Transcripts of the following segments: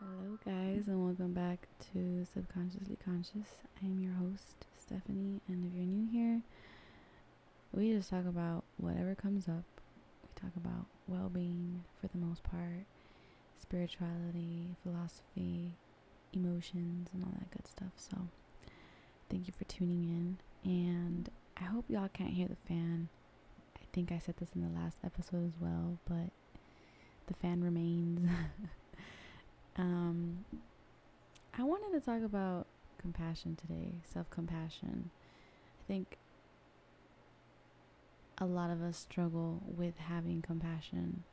Hello, guys, and welcome back to Subconsciously Conscious. I am your host, Stephanie, and if you're new here, we just talk about whatever comes up. We talk about well being for the most part, spirituality, philosophy, emotions, and all that good stuff. So, thank you for tuning in, and I hope y'all can't hear the fan. I think I said this in the last episode as well, but the fan remains. Um, I wanted to talk about compassion today, self compassion. I think a lot of us struggle with having compassion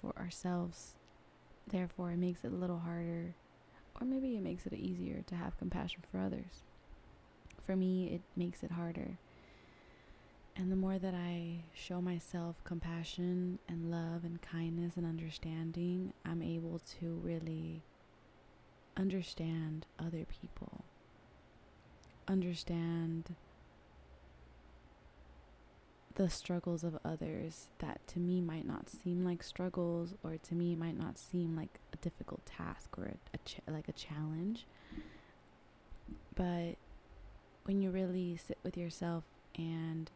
for ourselves. Therefore, it makes it a little harder, or maybe it makes it easier to have compassion for others. For me, it makes it harder. And the more that I show myself compassion and love and kindness and understanding, I'm able to really understand other people, understand the struggles of others that to me might not seem like struggles or to me might not seem like a difficult task or a, a ch- like a challenge. But when you really sit with yourself and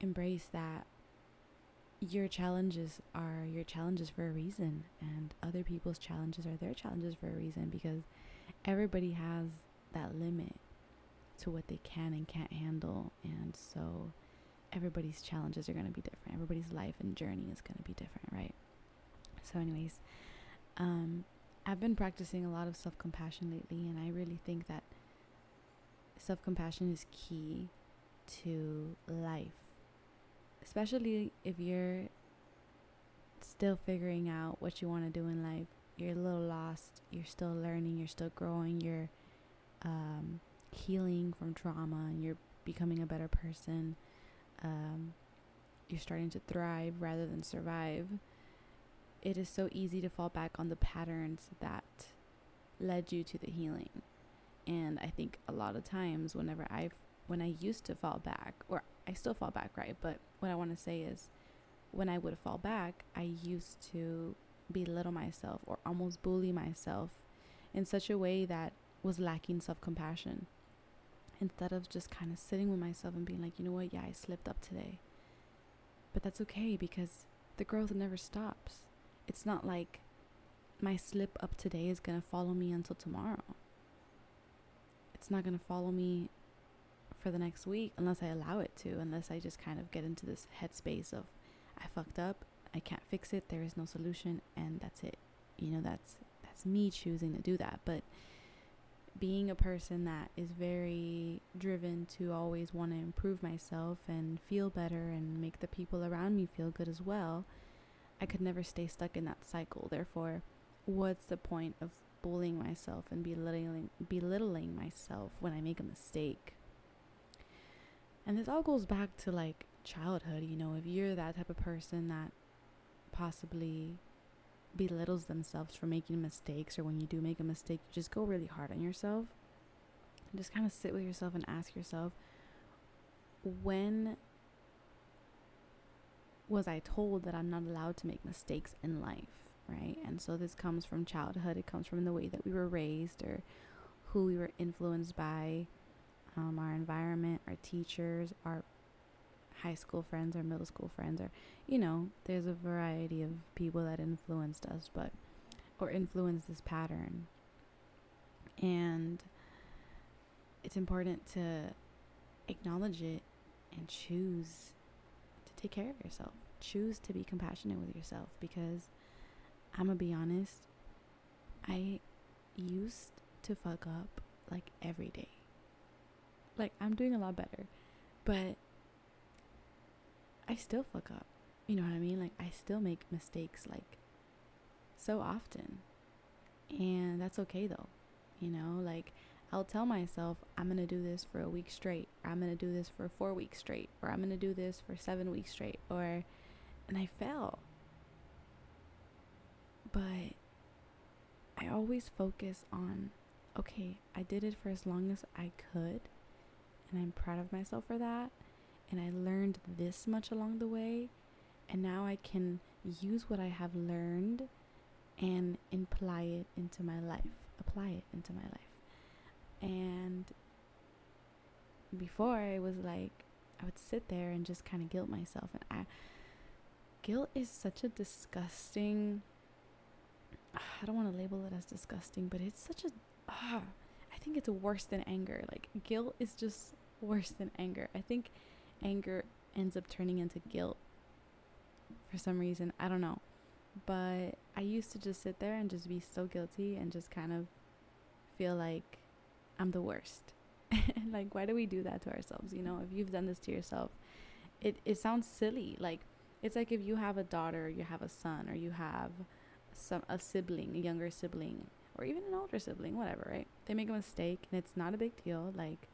embrace that your challenges are your challenges for a reason and other people's challenges are their challenges for a reason because everybody has that limit to what they can and can't handle and so everybody's challenges are going to be different. Everybody's life and journey is going to be different right? So anyways um i've been practicing a lot of self-compassion lately and i really think that self-compassion is key to life especially if you're still figuring out what you want to do in life. You're a little lost. You're still learning. You're still growing. You're um, healing from trauma and you're becoming a better person. Um, you're starting to thrive rather than survive. It is so easy to fall back on the patterns that led you to the healing. And I think a lot of times, whenever I've when I used to fall back, or I still fall back, right? But what I want to say is when I would fall back, I used to belittle myself or almost bully myself in such a way that was lacking self compassion. Instead of just kind of sitting with myself and being like, you know what, yeah, I slipped up today. But that's okay because the growth never stops. It's not like my slip up today is going to follow me until tomorrow. It's not going to follow me for the next week unless I allow it to, unless I just kind of get into this headspace of I fucked up, I can't fix it, there is no solution, and that's it. You know, that's that's me choosing to do that. But being a person that is very driven to always want to improve myself and feel better and make the people around me feel good as well, I could never stay stuck in that cycle. Therefore, what's the point of bullying myself and belittling belittling myself when I make a mistake? And this all goes back to like childhood, you know, if you're that type of person that possibly belittles themselves for making mistakes or when you do make a mistake, you just go really hard on yourself. And just kind of sit with yourself and ask yourself, when was I told that I'm not allowed to make mistakes in life, right? And so this comes from childhood, it comes from the way that we were raised or who we were influenced by um, our environment, our teachers, our high school friends, our middle school friends, or you know, there's a variety of people that influenced us, but or influenced this pattern. And it's important to acknowledge it and choose to take care of yourself. Choose to be compassionate with yourself because I'm gonna be honest, I used to fuck up like every day like I'm doing a lot better. But I still fuck up. You know what I mean? Like I still make mistakes like so often. And that's okay though. You know, like I'll tell myself I'm going to do this for a week straight, or I'm going to do this for 4 weeks straight, or I'm going to do this for 7 weeks straight, or and I fail. But I always focus on okay, I did it for as long as I could and I'm proud of myself for that. And I learned this much along the way, and now I can use what I have learned and imply it into my life. Apply it into my life. And before it was like I would sit there and just kind of guilt myself and I guilt is such a disgusting I don't want to label it as disgusting, but it's such a ah, I think it's worse than anger. Like guilt is just worse than anger. I think anger ends up turning into guilt for some reason. I don't know. But I used to just sit there and just be so guilty and just kind of feel like I'm the worst. like why do we do that to ourselves? You know, if you've done this to yourself, it it sounds silly. Like it's like if you have a daughter, you have a son, or you have some a sibling, a younger sibling, or even an older sibling, whatever, right? They make a mistake and it's not a big deal. Like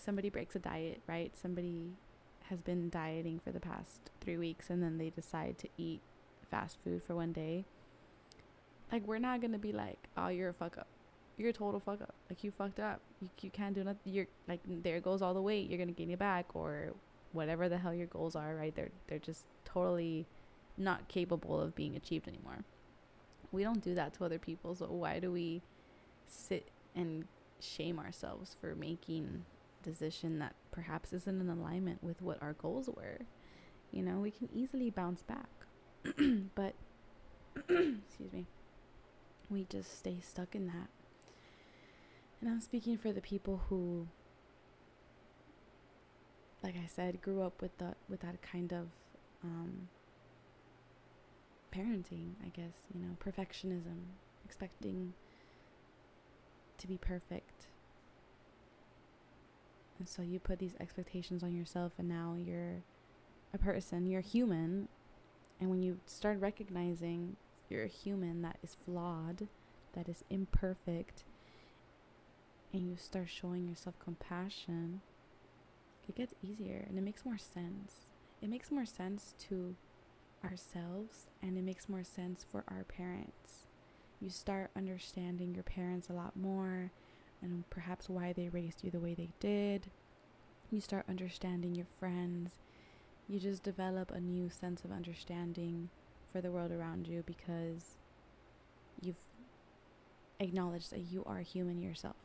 somebody breaks a diet, right? Somebody has been dieting for the past three weeks and then they decide to eat fast food for one day. Like we're not gonna be like, oh, you're a fuck up. You're a total fuck up. Like you fucked up. You you can't do nothing. You're like there goes all the weight. You're gonna gain it back or whatever the hell your goals are. Right? They're they're just totally not capable of being achieved anymore. We don't do that to other people. So why do we sit and shame ourselves for making decision that perhaps isn't in alignment with what our goals were. You know, we can easily bounce back. but, excuse me, we just stay stuck in that. And I'm speaking for the people who, like I said, grew up with the with that kind of um, parenting. I guess you know, perfectionism, expecting to be perfect, and so you put these expectations on yourself, and now you're a person, you're human. And when you start recognizing you're a human that is flawed, that is imperfect, and you start showing yourself compassion, it gets easier and it makes more sense. It makes more sense to ourselves and it makes more sense for our parents. You start understanding your parents a lot more and perhaps why they raised you the way they did. You start understanding your friends. You just develop a new sense of understanding for the world around you because you've acknowledged that you are human yourself,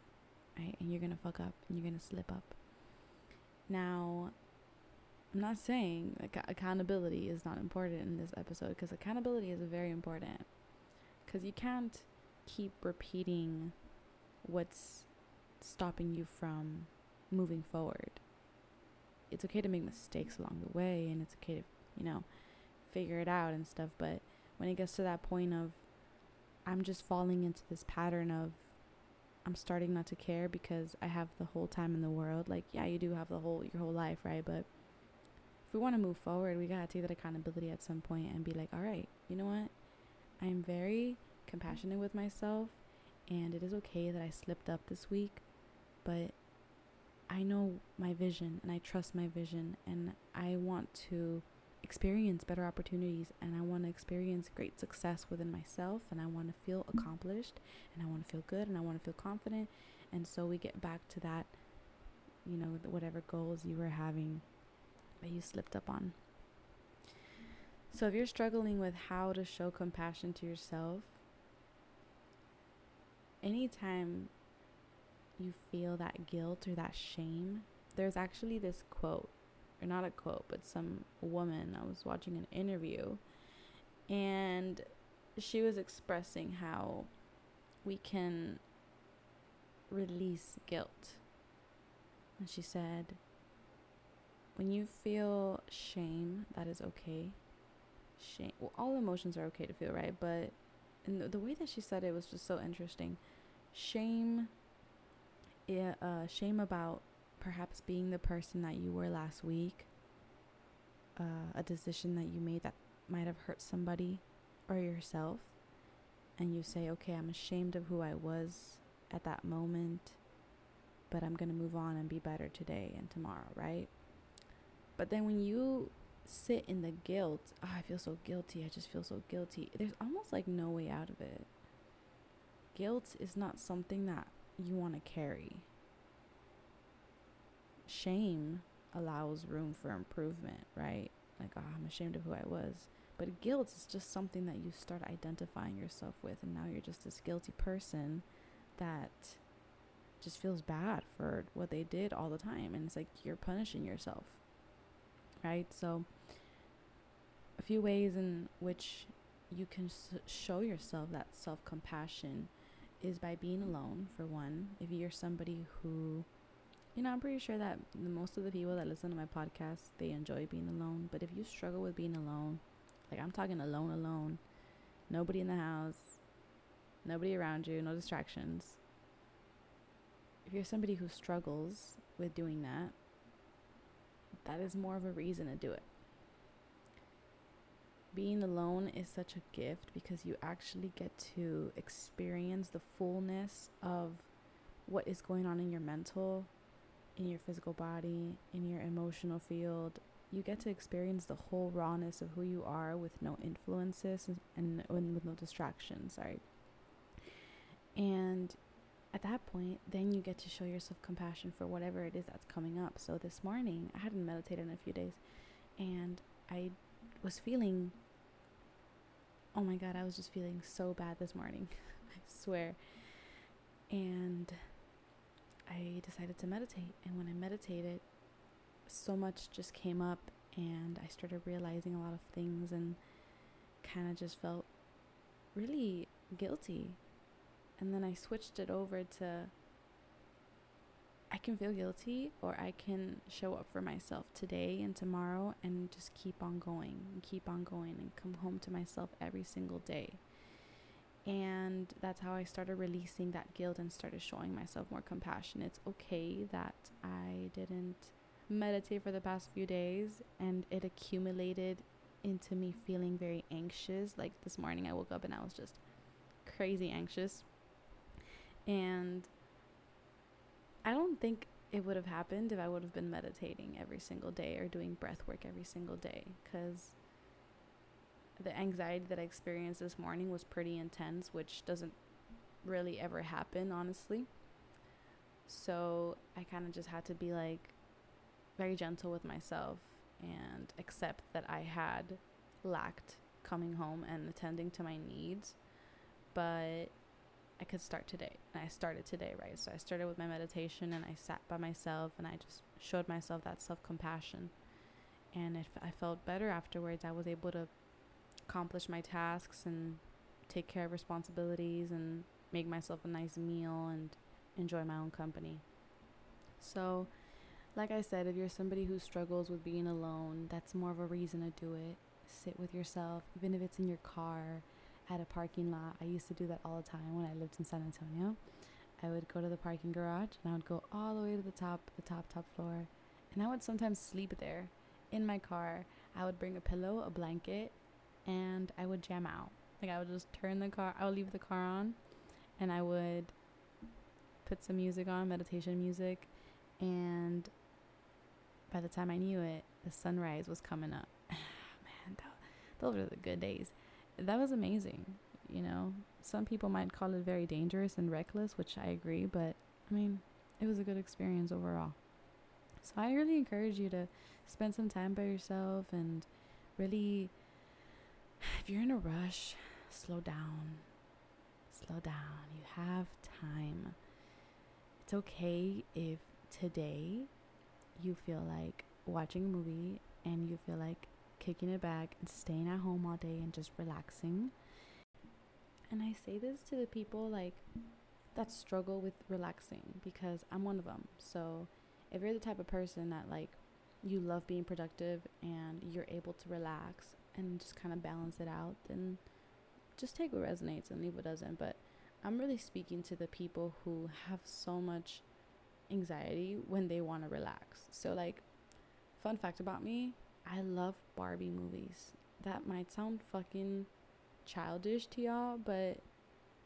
right? And you're going to fuck up and you're going to slip up. Now, I'm not saying like accountability is not important in this episode because accountability is very important because you can't keep repeating what's stopping you from moving forward. It's okay to make mistakes along the way and it's okay to, you know, figure it out and stuff, but when it gets to that point of I'm just falling into this pattern of I'm starting not to care because I have the whole time in the world. Like, yeah, you do have the whole your whole life, right? But if we want to move forward, we gotta take that accountability at some point and be like, all right, you know what? I'm very compassionate with myself and it is okay that I slipped up this week, but I know my vision and I trust my vision and I want to experience better opportunities and I want to experience great success within myself and I want to feel accomplished and I want to feel good and I want to feel confident and so we get back to that you know whatever goals you were having that you slipped up on. So if you're struggling with how to show compassion to yourself anytime you feel that guilt or that shame, there's actually this quote, or not a quote, but some woman. I was watching an interview and she was expressing how we can release guilt. And she said, when you feel shame, that is okay. Shame, well, all emotions are okay to feel, right? But and the, the way that she said it was just so interesting. Shame yeah, uh, shame about perhaps being the person that you were last week uh, a decision that you made that might have hurt somebody or yourself and you say okay i'm ashamed of who i was at that moment but i'm going to move on and be better today and tomorrow right? But then when you sit in the guilt oh, i feel so guilty i just feel so guilty there's almost like no way out of it guilt is not something that you want to carry. Shame allows room for improvement, right? Like, oh, I'm ashamed of who I was. But guilt is just something that you start identifying yourself with, and now you're just this guilty person that just feels bad for what they did all the time. And it's like you're punishing yourself, right? So, a few ways in which you can s- show yourself that self compassion is by being alone, for one. If you're somebody who you know, I'm pretty sure that most of the people that listen to my podcast, they enjoy being alone. But if you struggle with being alone, like I'm talking alone, alone, nobody in the house, nobody around you, no distractions. If you're somebody who struggles with doing that, that is more of a reason to do it. Being alone is such a gift because you actually get to experience the fullness of what is going on in your mental in your physical body, in your emotional field. You get to experience the whole rawness of who you are with no influences and, and with no distractions, sorry. And at that point, then you get to show yourself compassion for whatever it is that's coming up. So this morning, I hadn't meditated in a few days, and I was feeling oh my god, I was just feeling so bad this morning. I swear. And I decided to meditate. And when I meditated, so much just came up, and I started realizing a lot of things and kind of just felt really guilty. And then I switched it over to I can feel guilty or I can show up for myself today and tomorrow and just keep on going and keep on going and come home to myself every single day. And that's how I started releasing that guilt and started showing myself more compassion. It's okay that I didn't meditate for the past few days and it accumulated into me feeling very anxious. Like this morning, I woke up and I was just crazy anxious. And I don't think it would have happened if I would have been meditating every single day or doing breath work every single day because the anxiety that I experienced this morning was pretty intense, which doesn't really ever happen, honestly. So I kind of just had to be like very gentle with myself and accept that I had lacked coming home and attending to my needs. But I could start today. And I started today, right? So I started with my meditation and I sat by myself and I just showed myself that self compassion. And if I felt better afterwards, I was able to accomplish my tasks and take care of responsibilities and make myself a nice meal and enjoy my own company. So, like I said, if you're somebody who struggles with being alone, that's more of a reason to do it. Sit with yourself, even if it's in your car, at a parking lot. I used to do that all the time when I lived in San Antonio. I would go to the parking garage and I would go all the way to the top, the top, top floor. And I would sometimes sleep there in my car. I would bring a pillow, a blanket, and I would jam out. Like I would just turn the car, I would leave the car on, and I would put some music on, meditation music, and by the time I knew it, the sunrise was coming up. Man, those were the good days. That was amazing. You know, some people might call it very dangerous and reckless, which I agree, but I mean, it was a good experience overall. So I really encourage you to spend some time by yourself and really if you're in a rush, slow down. Slow down. You have time. It's okay if today you feel like watching a movie and you feel like kicking it back and staying at home all day and just relaxing. And I say this to the people like that struggle with relaxing because I'm one of them. So if you're the type of person that like you love being productive and you're able to relax and just kind of balance it out, then just take what resonates and leave what doesn't. But I'm really speaking to the people who have so much anxiety when they want to relax. So, like, fun fact about me I love Barbie movies. That might sound fucking childish to y'all, but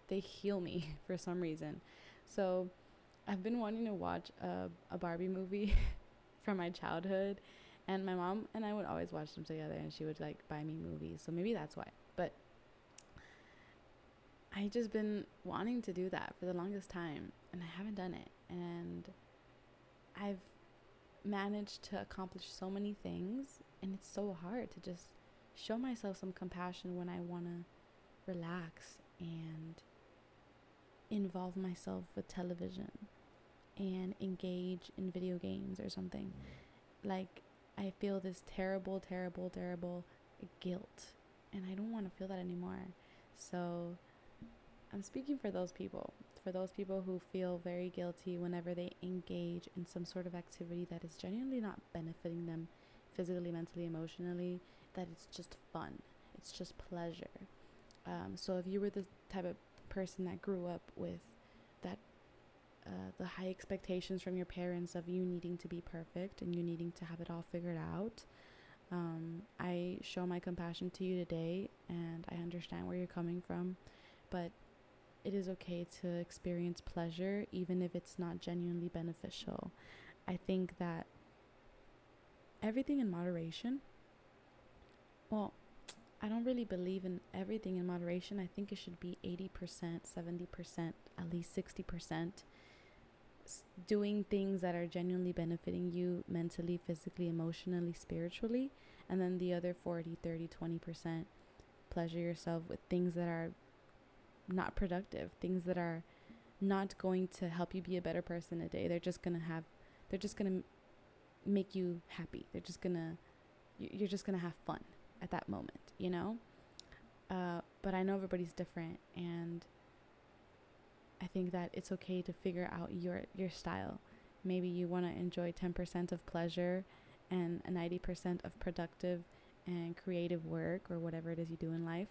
they heal me for some reason. So, I've been wanting to watch a, a Barbie movie from my childhood and my mom and I would always watch them together and she would like buy me movies. So maybe that's why. But I just been wanting to do that for the longest time and I haven't done it. And I've managed to accomplish so many things and it's so hard to just show myself some compassion when I want to relax and involve myself with television and engage in video games or something. Mm-hmm. Like, I feel this terrible, terrible, terrible guilt, and I don't want to feel that anymore. So, I'm speaking for those people, for those people who feel very guilty whenever they engage in some sort of activity that is genuinely not benefiting them physically, mentally, emotionally, that it's just fun, it's just pleasure. Um, so, if you were the type of person that grew up with that uh, the high expectations from your parents of you needing to be perfect and you needing to have it all figured out. Um, I show my compassion to you today and I understand where you're coming from, but it is okay to experience pleasure even if it's not genuinely beneficial. I think that everything in moderation, well, I don't really believe in everything in moderation. I think it should be 80%, 70%, at least 60% doing things that are genuinely benefiting you mentally, physically, emotionally, spiritually, and then the other 40, 30, 20% pleasure yourself with things that are not productive, things that are not going to help you be a better person a day. They're just going to have they're just going to make you happy. They're just going to you're just going to have fun at that moment, you know? Uh, but I know everybody's different and I think that it's okay to figure out your your style. Maybe you want to enjoy 10% of pleasure and 90% of productive and creative work or whatever it is you do in life.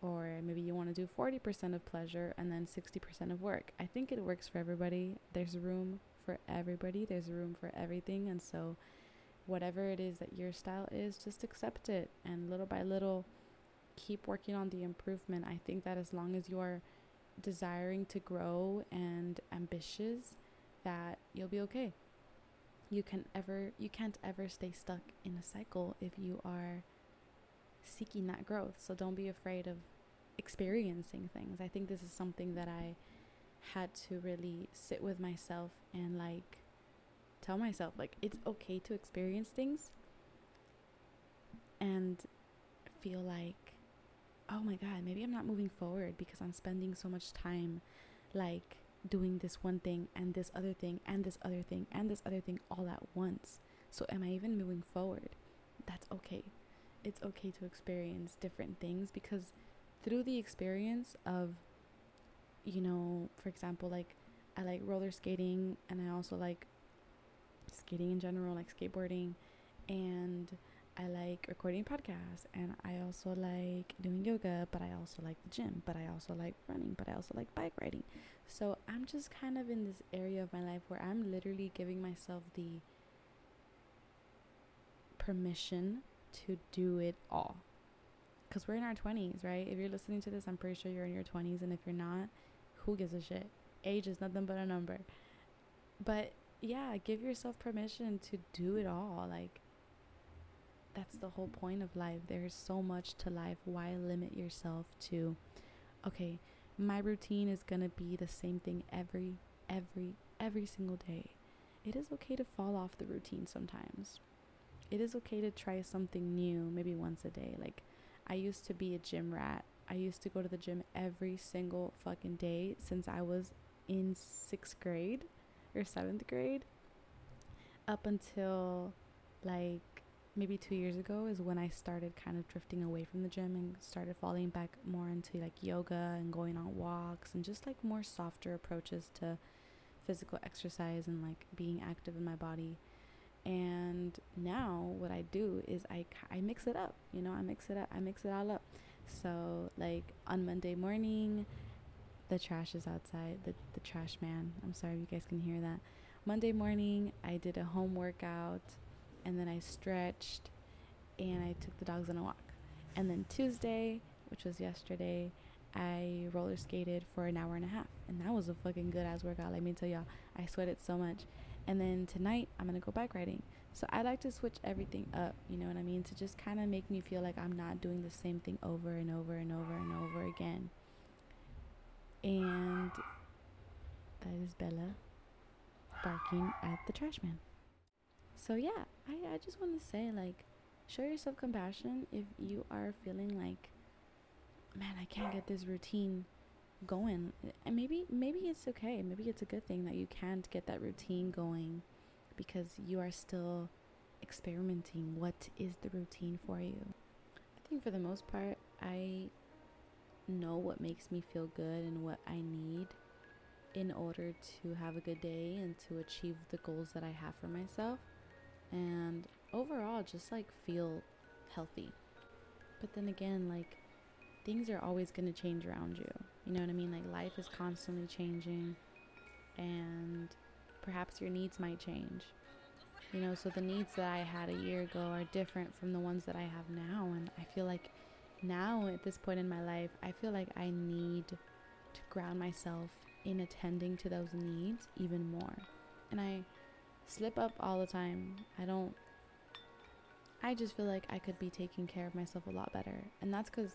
Or maybe you want to do 40% of pleasure and then 60% of work. I think it works for everybody. There's room for everybody, there's room for everything. And so, whatever it is that your style is, just accept it and little by little keep working on the improvement. I think that as long as you're desiring to grow and ambitious that you'll be okay. You can ever you can't ever stay stuck in a cycle if you are seeking that growth. So don't be afraid of experiencing things. I think this is something that I had to really sit with myself and like tell myself like it's okay to experience things and feel like oh my god, maybe I'm not moving forward because I'm spending so much time like doing this one thing and this other thing and this other thing and this other thing all at once. So am I even moving forward? That's okay. It's okay to experience different things because through the experience of you know, for example, like I like roller skating and I also like skating in general, like skateboarding and I like recording podcasts and I also like doing yoga, but I also like the gym, but I also like running, but I also like bike riding. So I'm just kind of in this area of my life where I'm literally giving myself the permission to do it all. Because we're in our 20s, right? If you're listening to this, I'm pretty sure you're in your 20s. And if you're not, who gives a shit? Age is nothing but a number. But yeah, give yourself permission to do it all. Like, that's the whole point of life. There's so much to life. Why limit yourself to, okay, my routine is going to be the same thing every, every, every single day. It is okay to fall off the routine sometimes. It is okay to try something new, maybe once a day. Like, I used to be a gym rat. I used to go to the gym every single fucking day since I was in sixth grade or seventh grade up until like maybe two years ago is when I started kind of drifting away from the gym and started falling back more into like yoga and going on walks and just like more softer approaches to physical exercise and like being active in my body. And now what I do is I, I mix it up, you know, I mix it up, I mix it all up. So like on Monday morning, the trash is outside, the, the trash man. I'm sorry if you guys can hear that. Monday morning, I did a home workout and then I stretched and I took the dogs on a walk. And then Tuesday, which was yesterday, I roller skated for an hour and a half. And that was a fucking good ass workout. Let me tell y'all, I sweated so much. And then tonight, I'm gonna go bike riding. So I like to switch everything up, you know what I mean? To just kind of make me feel like I'm not doing the same thing over and over and over and over again. And that is Bella barking at the trash man so yeah, I, I just want to say like show yourself compassion if you are feeling like, man, I can't get this routine going. And maybe maybe it's okay. Maybe it's a good thing that you can't get that routine going because you are still experimenting what is the routine for you. I think for the most part, I know what makes me feel good and what I need in order to have a good day and to achieve the goals that I have for myself. And overall, just like feel healthy. But then again, like things are always going to change around you. You know what I mean? Like life is constantly changing and perhaps your needs might change. You know, so the needs that I had a year ago are different from the ones that I have now. And I feel like now, at this point in my life, I feel like I need to ground myself in attending to those needs even more. And I slip up all the time. I don't, I just feel like I could be taking care of myself a lot better. And that's because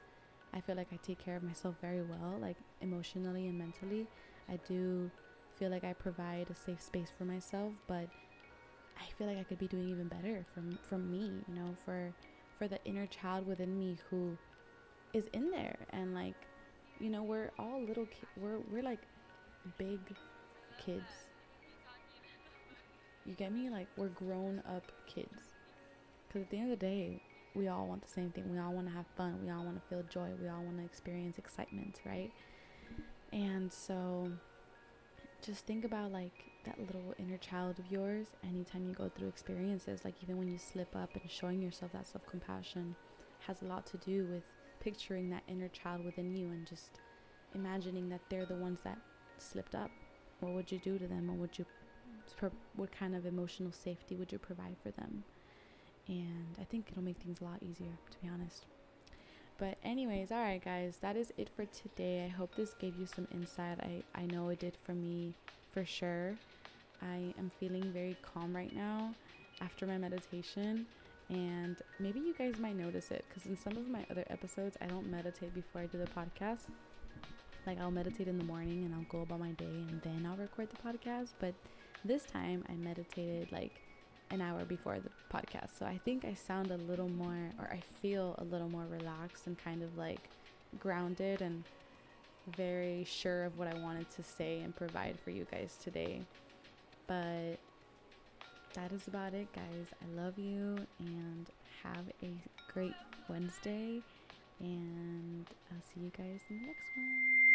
I feel like I take care of myself very well, like emotionally and mentally. I do feel like I provide a safe space for myself, but I feel like I could be doing even better from from me, you know, for for the inner child within me who is in there and like you know, we're all little ki- we're we're like big kids. You get me? Like we're grown up kids. Cuz at the end of the day, we all want the same thing. We all want to have fun. We all want to feel joy. We all want to experience excitement, right? And so just think about like that little inner child of yours anytime you go through experiences like even when you slip up and showing yourself that self-compassion has a lot to do with picturing that inner child within you and just imagining that they're the ones that slipped up what would you do to them or would you what kind of emotional safety would you provide for them and i think it'll make things a lot easier to be honest but anyways all right guys that is it for today i hope this gave you some insight i i know it did for me for sure I am feeling very calm right now after my meditation. And maybe you guys might notice it because in some of my other episodes, I don't meditate before I do the podcast. Like, I'll meditate in the morning and I'll go about my day and then I'll record the podcast. But this time, I meditated like an hour before the podcast. So I think I sound a little more, or I feel a little more relaxed and kind of like grounded and very sure of what I wanted to say and provide for you guys today. But that is about it, guys. I love you and have a great Wednesday. And I'll see you guys in the next one.